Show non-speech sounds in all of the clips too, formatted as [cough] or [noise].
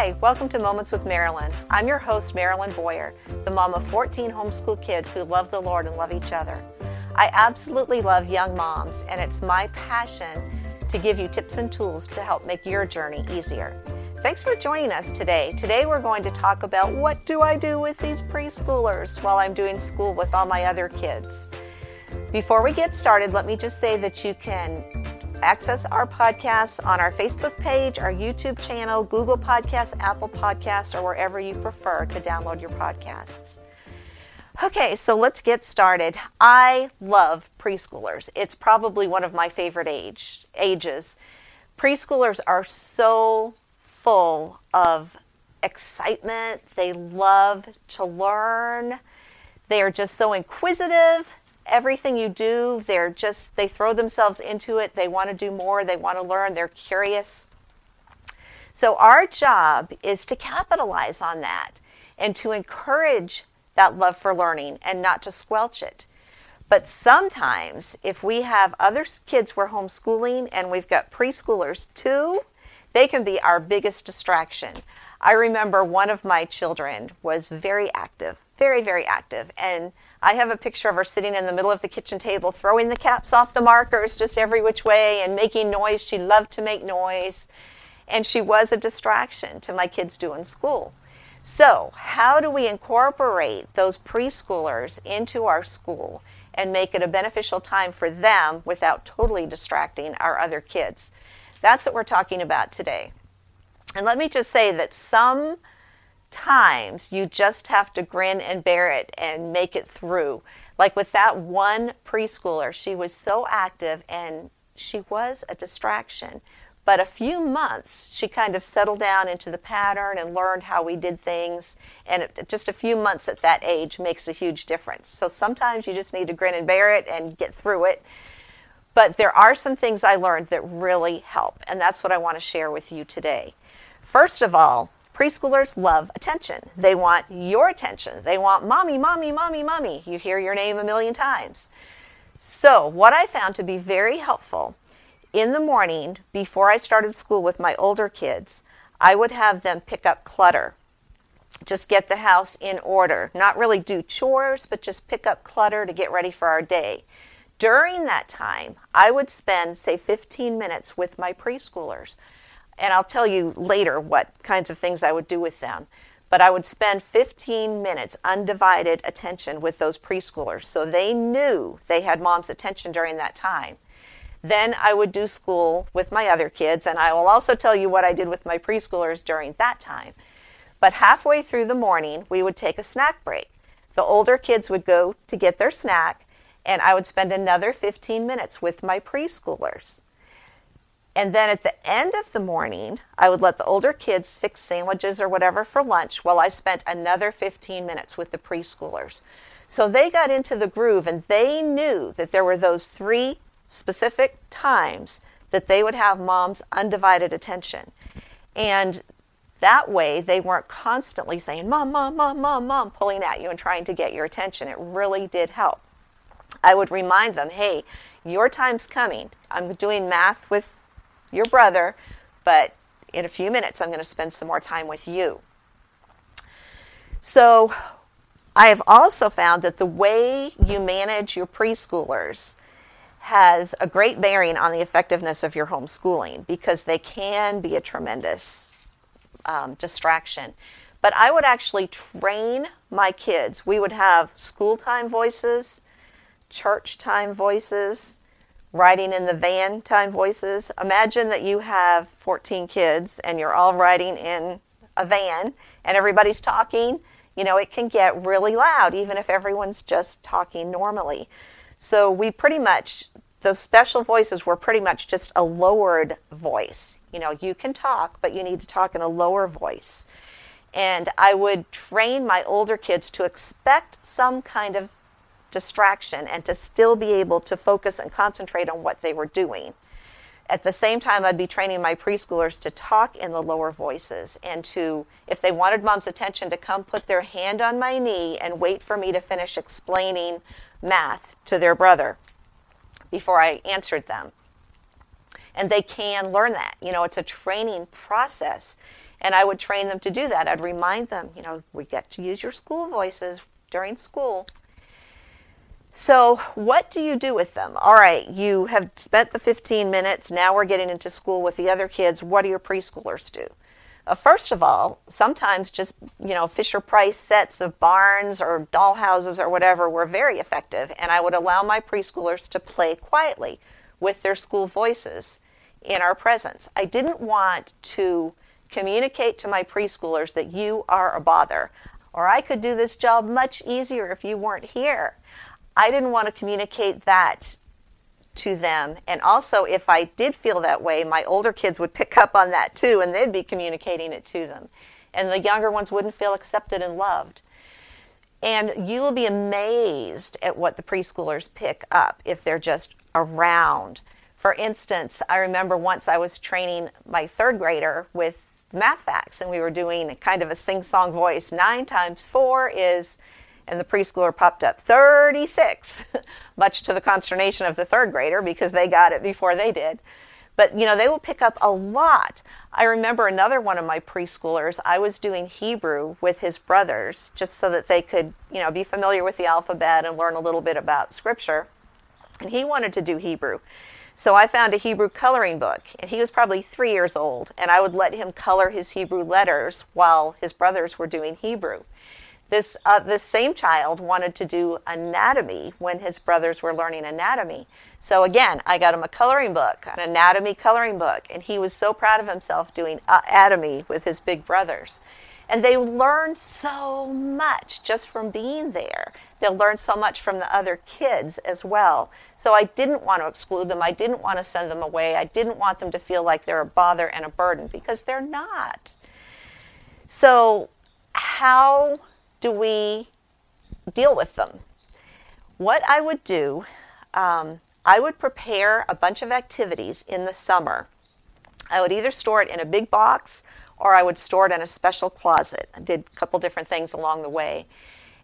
Hi, welcome to Moments with Marilyn. I'm your host, Marilyn Boyer, the mom of 14 homeschool kids who love the Lord and love each other. I absolutely love young moms, and it's my passion to give you tips and tools to help make your journey easier. Thanks for joining us today. Today we're going to talk about what do I do with these preschoolers while I'm doing school with all my other kids. Before we get started, let me just say that you can access our podcasts on our Facebook page, our YouTube channel, Google Podcasts, Apple Podcasts, or wherever you prefer to download your podcasts. Okay, so let's get started. I love preschoolers. It's probably one of my favorite age ages. Preschoolers are so full of excitement. They love to learn. They are just so inquisitive everything you do, they're just, they throw themselves into it. They want to do more. They want to learn. They're curious. So, our job is to capitalize on that and to encourage that love for learning and not to squelch it. But sometimes, if we have other kids we're homeschooling and we've got preschoolers too, they can be our biggest distraction. I remember one of my children was very active, very, very active. And I have a picture of her sitting in the middle of the kitchen table, throwing the caps off the markers just every which way and making noise. She loved to make noise. And she was a distraction to my kids doing school. So, how do we incorporate those preschoolers into our school and make it a beneficial time for them without totally distracting our other kids? That's what we're talking about today. And let me just say that some times you just have to grin and bear it and make it through. Like with that one preschooler, she was so active and she was a distraction. But a few months, she kind of settled down into the pattern and learned how we did things. And it, just a few months at that age makes a huge difference. So sometimes you just need to grin and bear it and get through it. But there are some things I learned that really help. And that's what I want to share with you today. First of all, Preschoolers love attention. They want your attention. They want mommy, mommy, mommy, mommy. You hear your name a million times. So, what I found to be very helpful in the morning before I started school with my older kids, I would have them pick up clutter. Just get the house in order. Not really do chores, but just pick up clutter to get ready for our day. During that time, I would spend, say, 15 minutes with my preschoolers and I'll tell you later what kinds of things I would do with them. But I would spend 15 minutes undivided attention with those preschoolers so they knew they had mom's attention during that time. Then I would do school with my other kids, and I will also tell you what I did with my preschoolers during that time. But halfway through the morning, we would take a snack break. The older kids would go to get their snack, and I would spend another 15 minutes with my preschoolers. And then at the end of the morning, I would let the older kids fix sandwiches or whatever for lunch while I spent another 15 minutes with the preschoolers. So they got into the groove and they knew that there were those three specific times that they would have mom's undivided attention. And that way they weren't constantly saying, Mom, Mom, Mom, Mom, Mom, pulling at you and trying to get your attention. It really did help. I would remind them, hey, your time's coming. I'm doing math with your brother, but in a few minutes, I'm going to spend some more time with you. So, I have also found that the way you manage your preschoolers has a great bearing on the effectiveness of your homeschooling because they can be a tremendous um, distraction. But I would actually train my kids. We would have school time voices, church time voices, riding in the van time voices. Imagine that you have 14 kids and you're all riding in a van and everybody's talking. You know, it can get really loud even if everyone's just talking normally. So we pretty much, those special voices were pretty much just a lowered voice. You know, you can talk, but you need to talk in a lower voice. And I would train my older kids to expect some kind of distraction and to still be able to focus and concentrate on what they were doing. At the same time, I'd be training my preschoolers to talk in the lower voices and to, if they wanted mom's attention, to come put their hand on my knee and wait for me to finish explaining math to their brother before I answered them. And they can learn that. You know, it's a training process. And I would train them to do that. I'd remind them, you know, we get to use your school voices during school. So, what do you do with them? All right, you have spent the 15 minutes. Now we're getting into school with the other kids. What do your preschoolers do? Uh, first of all, sometimes just, you know, Fisher Price sets of barns or dollhouses or whatever were very effective, and I would allow my preschoolers to play quietly with their school voices in our presence. I didn't want to communicate to my preschoolers that you are a bother, or I could do this job much easier if you weren't here. I didn't want to communicate that to them. And also, if I did feel that way, my older kids would pick up on that too, and they'd be communicating it to them. And the younger ones wouldn't feel accepted and loved. And you will be amazed at what the preschoolers pick up if they're just around. For instance, I remember once I was training my third grader with math facts, and we were doing kind of a sing song voice. Nine times four is and the preschooler popped up 36, [laughs] much to the consternation of the third grader because they got it before they did. But you know, they will pick up a lot. I remember another one of my preschoolers, I was doing Hebrew with his brothers just so that they could, you know, be familiar with the alphabet and learn a little bit about scripture. And he wanted to do Hebrew. So I found a Hebrew coloring book, and he was probably three years old, and I would let him color his Hebrew letters while his brothers were doing Hebrew. This, uh, this same child wanted to do anatomy when his brothers were learning anatomy. So again, I got him a coloring book, an anatomy coloring book, and he was so proud of himself doing uh, anatomy with his big brothers. And they learned so much just from being there. They'll learn so much from the other kids as well. So I didn't want to exclude them. I didn't want to send them away. I didn't want them to feel like they're a bother and a burden because they're not. So, how do we deal with them? What I would do, um, I would prepare a bunch of activities in the summer. I would either store it in a big box or I would store it in a special closet. I did a couple different things along the way.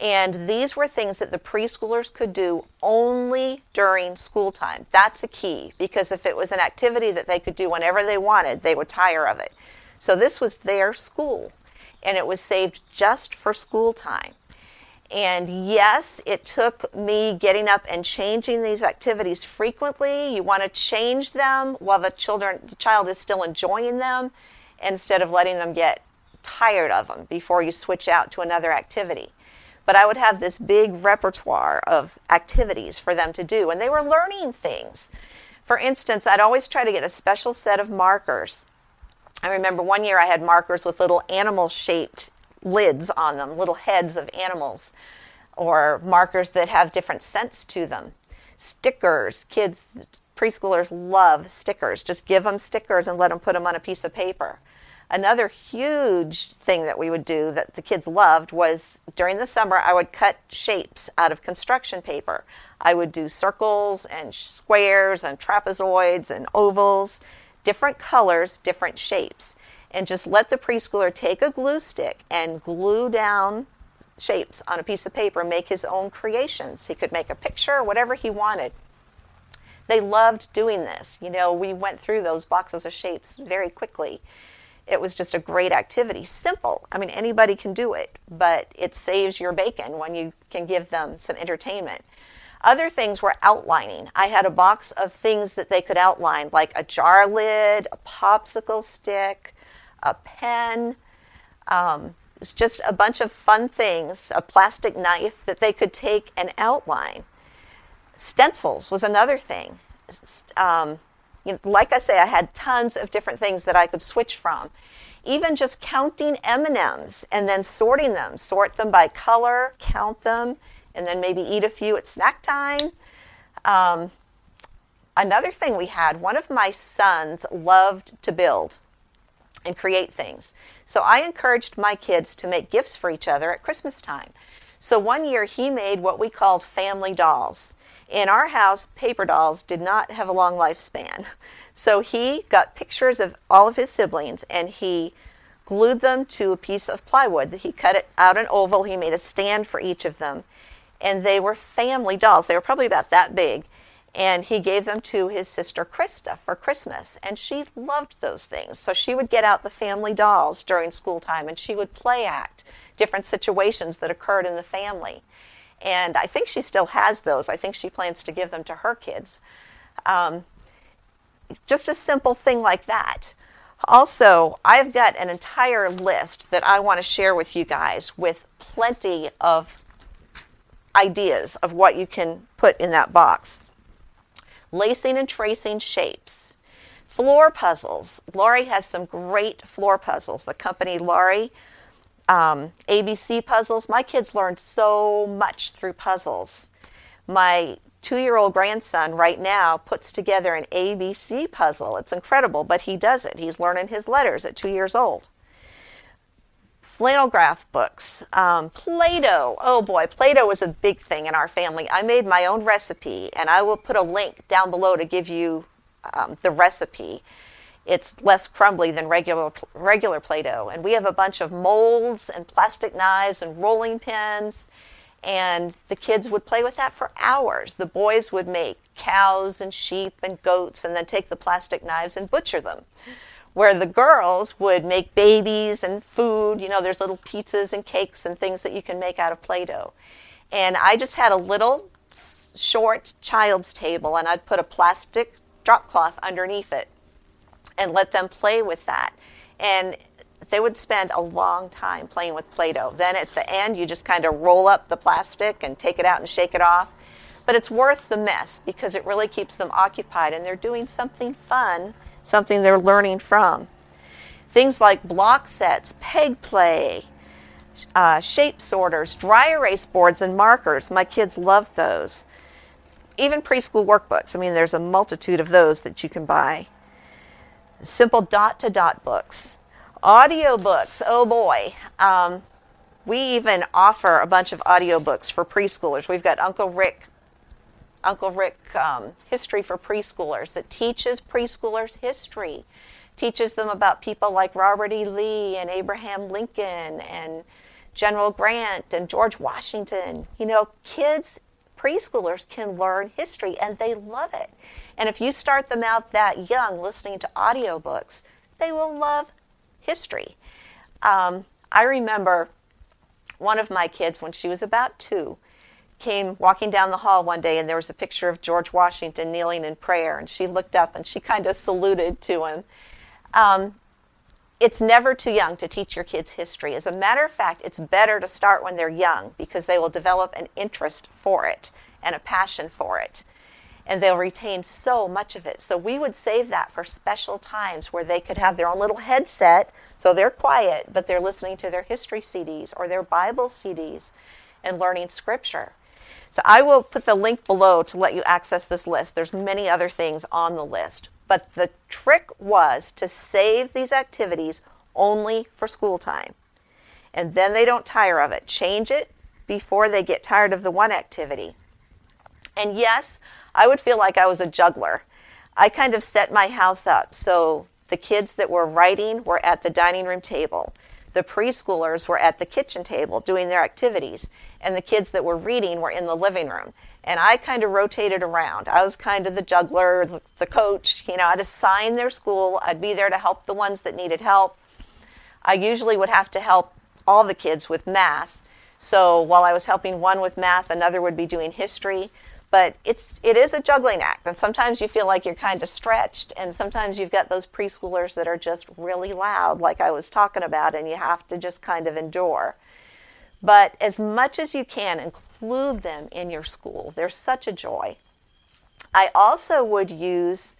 And these were things that the preschoolers could do only during school time. That's a key because if it was an activity that they could do whenever they wanted, they would tire of it. So this was their school and it was saved just for school time. And yes, it took me getting up and changing these activities frequently. You want to change them while the children the child is still enjoying them instead of letting them get tired of them before you switch out to another activity. But I would have this big repertoire of activities for them to do and they were learning things. For instance, I'd always try to get a special set of markers I remember one year I had markers with little animal shaped lids on them, little heads of animals, or markers that have different scents to them. Stickers, kids, preschoolers love stickers. Just give them stickers and let them put them on a piece of paper. Another huge thing that we would do that the kids loved was during the summer, I would cut shapes out of construction paper. I would do circles and squares and trapezoids and ovals different colors, different shapes. And just let the preschooler take a glue stick and glue down shapes on a piece of paper, make his own creations. He could make a picture, whatever he wanted. They loved doing this. You know, we went through those boxes of shapes very quickly. It was just a great activity. Simple. I mean, anybody can do it, but it saves your bacon when you can give them some entertainment. Other things were outlining. I had a box of things that they could outline, like a jar lid, a popsicle stick, a pen. Um, it's just a bunch of fun things, a plastic knife that they could take and outline. Stencils was another thing. Um, you know, like I say, I had tons of different things that I could switch from. Even just counting M&Ms and then sorting them, sort them by color, count them, and then maybe eat a few at snack time. Um, another thing we had, one of my sons loved to build and create things. So I encouraged my kids to make gifts for each other at Christmas time. So one year he made what we called family dolls. In our house, paper dolls did not have a long lifespan. [laughs] So he got pictures of all of his siblings and he glued them to a piece of plywood. He cut it out an oval. He made a stand for each of them and they were family dolls. They were probably about that big. And he gave them to his sister Krista for Christmas. And she loved those things. So she would get out the family dolls during school time and she would play act different situations that occurred in the family. And I think she still has those. I think she plans to give them to her kids. Um, just a simple thing like that. Also, I've got an entire list that I want to share with you guys with plenty of ideas of what you can put in that box. Lacing and tracing shapes. Floor puzzles. Lauri has some great floor puzzles. The company Lauri um, ABC puzzles. My kids learned so much through puzzles. My two year old grandson right now puts together an ABC puzzle. It's incredible, but he does it. He's learning his letters at two years old. Flannel graph books, um, Play Doh. Oh boy, Play Doh was a big thing in our family. I made my own recipe, and I will put a link down below to give you um, the recipe. It's less crumbly than regular regular Play-Doh, and we have a bunch of molds and plastic knives and rolling pins and the kids would play with that for hours. The boys would make cows and sheep and goats and then take the plastic knives and butcher them. Where the girls would make babies and food, you know, there's little pizzas and cakes and things that you can make out of Play Doh. And I just had a little short child's table and I'd put a plastic drop cloth underneath it and let them play with that. And they would spend a long time playing with Play Doh. Then at the end, you just kind of roll up the plastic and take it out and shake it off. But it's worth the mess because it really keeps them occupied and they're doing something fun, something they're learning from. Things like block sets, peg play, uh, shape sorters, dry erase boards, and markers. My kids love those. Even preschool workbooks. I mean, there's a multitude of those that you can buy. Simple dot to dot books Audiobooks, oh boy. Um, we even offer a bunch of audiobooks for preschoolers. We've got Uncle Rick, Uncle Rick um, History for Preschoolers that teaches preschoolers history, teaches them about people like Robert E. Lee and Abraham Lincoln and General Grant and George Washington. You know, kids, preschoolers can learn history and they love it. And if you start them out that young listening to audiobooks, they will love history. Um, I remember one of my kids, when she was about two, came walking down the hall one day and there was a picture of George Washington kneeling in prayer, and she looked up and she kind of saluted to him. Um, it's never too young to teach your kids history. As a matter of fact, it's better to start when they're young because they will develop an interest for it and a passion for it and they'll retain so much of it. So we would save that for special times where they could have their own little headset, so they're quiet, but they're listening to their history CDs or their Bible CDs and learning scripture. So I will put the link below to let you access this list. There's many other things on the list, but the trick was to save these activities only for school time. And then they don't tire of it. Change it before they get tired of the one activity. And yes, I would feel like I was a juggler. I kind of set my house up so the kids that were writing were at the dining room table. The preschoolers were at the kitchen table doing their activities, and the kids that were reading were in the living room. And I kind of rotated around. I was kind of the juggler, the, coach. You know, I'd assign their school. I'd be there to help the ones that needed help. I usually would have to help all the kids with math. So while I was helping one with math, another would be doing history but it's it is a juggling act. And sometimes you feel like you're kind of stretched and sometimes you've got those preschoolers that are just really loud like i was talking about and you have to just kind of endure. But as much as you can include them in your school they're such a joy. I also would use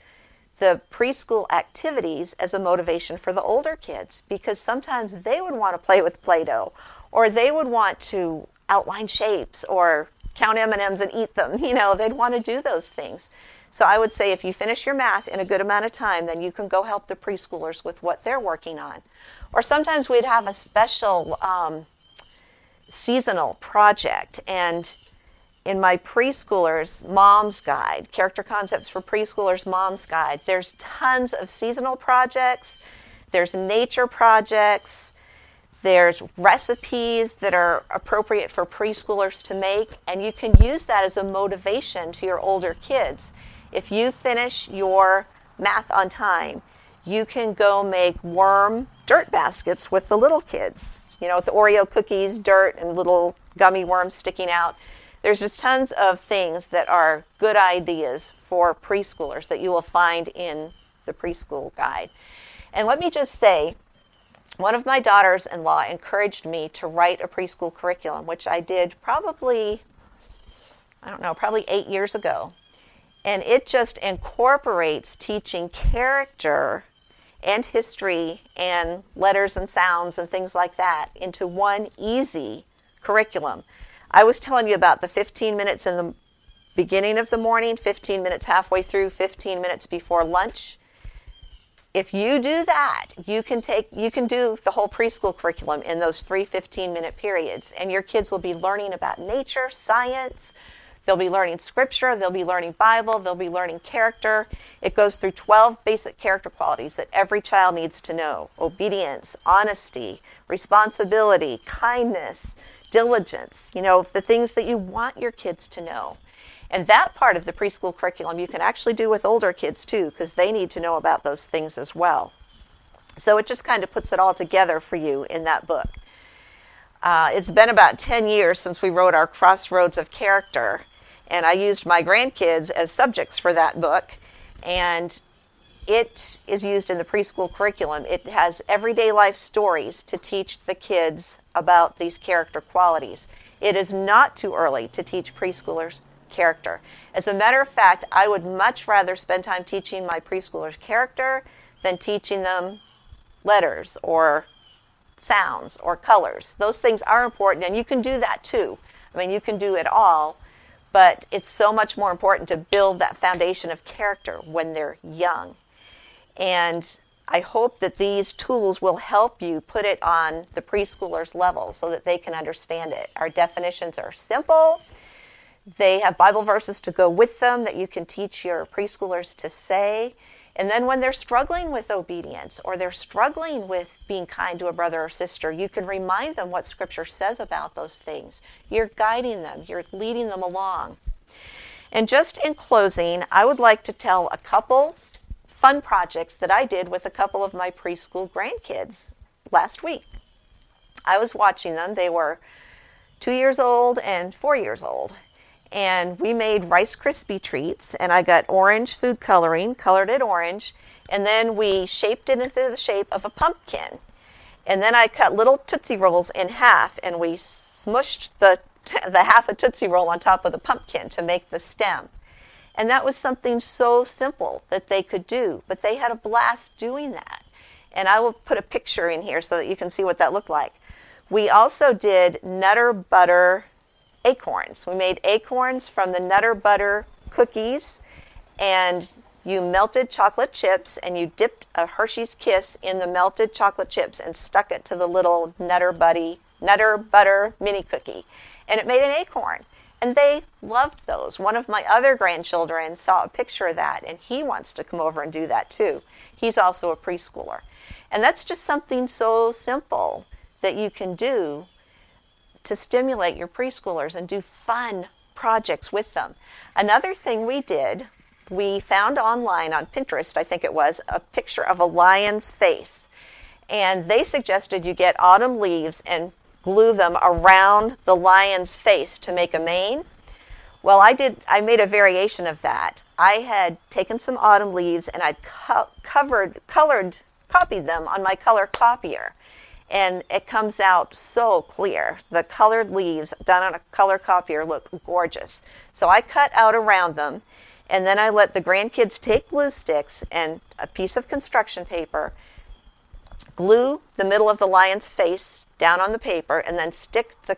the preschool activities as a motivation for the older kids because sometimes they would want to play with play-doh or they would want to outline shapes or count M&Ms and eat them. [laughs] You know, they'd want to do those things. So I would say if you finish your math in a good amount of time, then you can go help the preschoolers with what they're working on. Or sometimes we'd have a special um, seasonal project. And in my preschoolers mom's guide, character concepts for preschoolers mom's guide, there's tons of seasonal projects. There's nature projects. There's recipes that are appropriate for preschoolers to make, and you can use that as a motivation to your older kids. If you finish your math on time, you can go make worm dirt baskets with the little kids. You know, with Oreo cookies, dirt, and little gummy worms sticking out. There's just tons of things that are good ideas for preschoolers that you will find in the preschool guide. And let me just say, one of my daughters in law encouraged me to write a preschool curriculum, which I did probably, I don't know, probably eight years ago. And it just incorporates teaching character and history and letters and sounds and things like that into one easy curriculum. I was telling you about the 15 minutes in the beginning of the morning, 15 minutes halfway through, 15 minutes before lunch if you do that, you can take you can do the whole preschool curriculum in those three 15 minute periods and your kids will be learning about nature, science, they'll be learning scripture, they'll be learning Bible, they'll be learning character. It goes through 12 basic character qualities that every child needs to know. Obedience, honesty, responsibility, kindness, diligence, you know, the things that you want your kids to know. And that part of the preschool curriculum you can actually do with older kids too, because they need to know about those things as well. So it just kind of puts it all together for you in that book. Uh, it's been about 10 years since we wrote our Crossroads of Character, and I used my grandkids as subjects for that book. And it is used in the preschool curriculum. It has everyday life stories to teach the kids about these character qualities. It is not too early to teach preschoolers character. As a matter of fact, I would much rather spend time teaching my preschoolers character than teaching them letters or sounds or colors. Those things are important, and you can do that too. I mean, you can do it all, but it's so much more important to build that foundation of character when they're young. And I hope that these tools will help you put it on the preschooler's level so that they can understand it. Our definitions are simple they have Bible verses to go with them that you can teach your preschoolers to say. And then when they're struggling with obedience or they're struggling with being kind to a brother or sister, you can remind them what Scripture says about those things. You're guiding them, you're leading them along. And just in closing, I would like to tell a couple fun projects that I did with a couple of my preschool grandkids last week. I was watching them. They were two years old and four years old and we made Rice Krispie treats, and I got orange food coloring, colored it orange, and then we shaped it into the shape of a pumpkin. And then I cut little Tootsie Rolls in half, and we smushed the, [laughs] the half a Tootsie Roll on top of the pumpkin to make the stem. And that was something so simple that they could do, but they had a blast doing that. And I will put a picture in here so that you can see what that looked like. We also did Nutter Butter acorns. We made acorns from the Nutter Butter cookies, and you melted chocolate chips and you dipped a Hershey's Kiss in the melted chocolate chips and stuck it to the little Nutter Buddy, Nutter Butter mini cookie. And it made an acorn. And they loved those. One of my other grandchildren saw a picture of that, and he wants to come over and do that too. He's also a preschooler. And that's just something so simple that you can do to stimulate your preschoolers and do fun projects with them. Another thing we did, we found online on Pinterest, I think it was, a picture of a lion's face. And they suggested you get autumn leaves and glue them around the lion's face to make a mane. Well, I did. I made a variation of that. I had taken some autumn leaves and I'd co- covered, colored, copied them on my color copier and it comes out so clear. The colored leaves done on a color copier look gorgeous. So I cut out around them, and then I let the grandkids take glue sticks and a piece of construction paper, glue the middle of the lion's face down on the paper, and then stick the,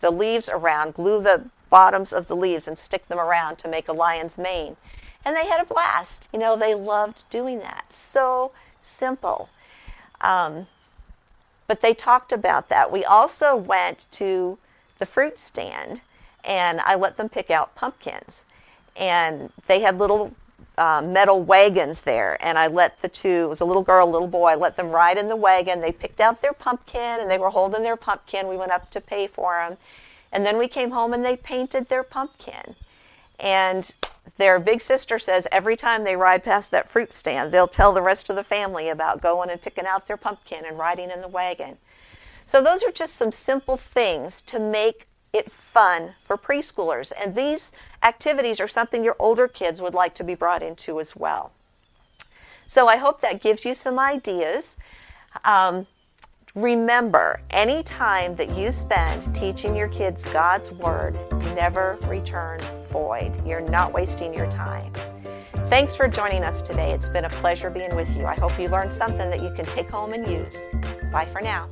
the leaves around, glue the bottoms of the leaves and stick them around to make a lion's mane. And they had a blast. You know, they loved doing that. So simple. Um, but they talked about that. We also went to the fruit stand and I let them pick out pumpkins. And they had little uh, metal wagons there. And I let the two, it was a little girl, a little boy, I let them ride in the wagon. They picked out their pumpkin and they were holding their pumpkin. We went up to pay for them. And then we came home and they painted their pumpkin. And their big sister says every time they ride past that fruit stand, they'll tell the rest of the family about going and picking out their pumpkin and riding in the wagon. So, those are just some simple things to make it fun for preschoolers. And these activities are something your older kids would like to be brought into as well. So, I hope that gives you some ideas. Um, remember, any time that you spend teaching your kids God's Word never returns void. You're not wasting your time. Thanks for joining us today. It's been a pleasure being with you. I hope you learned something that you can take home and use. Bye for now.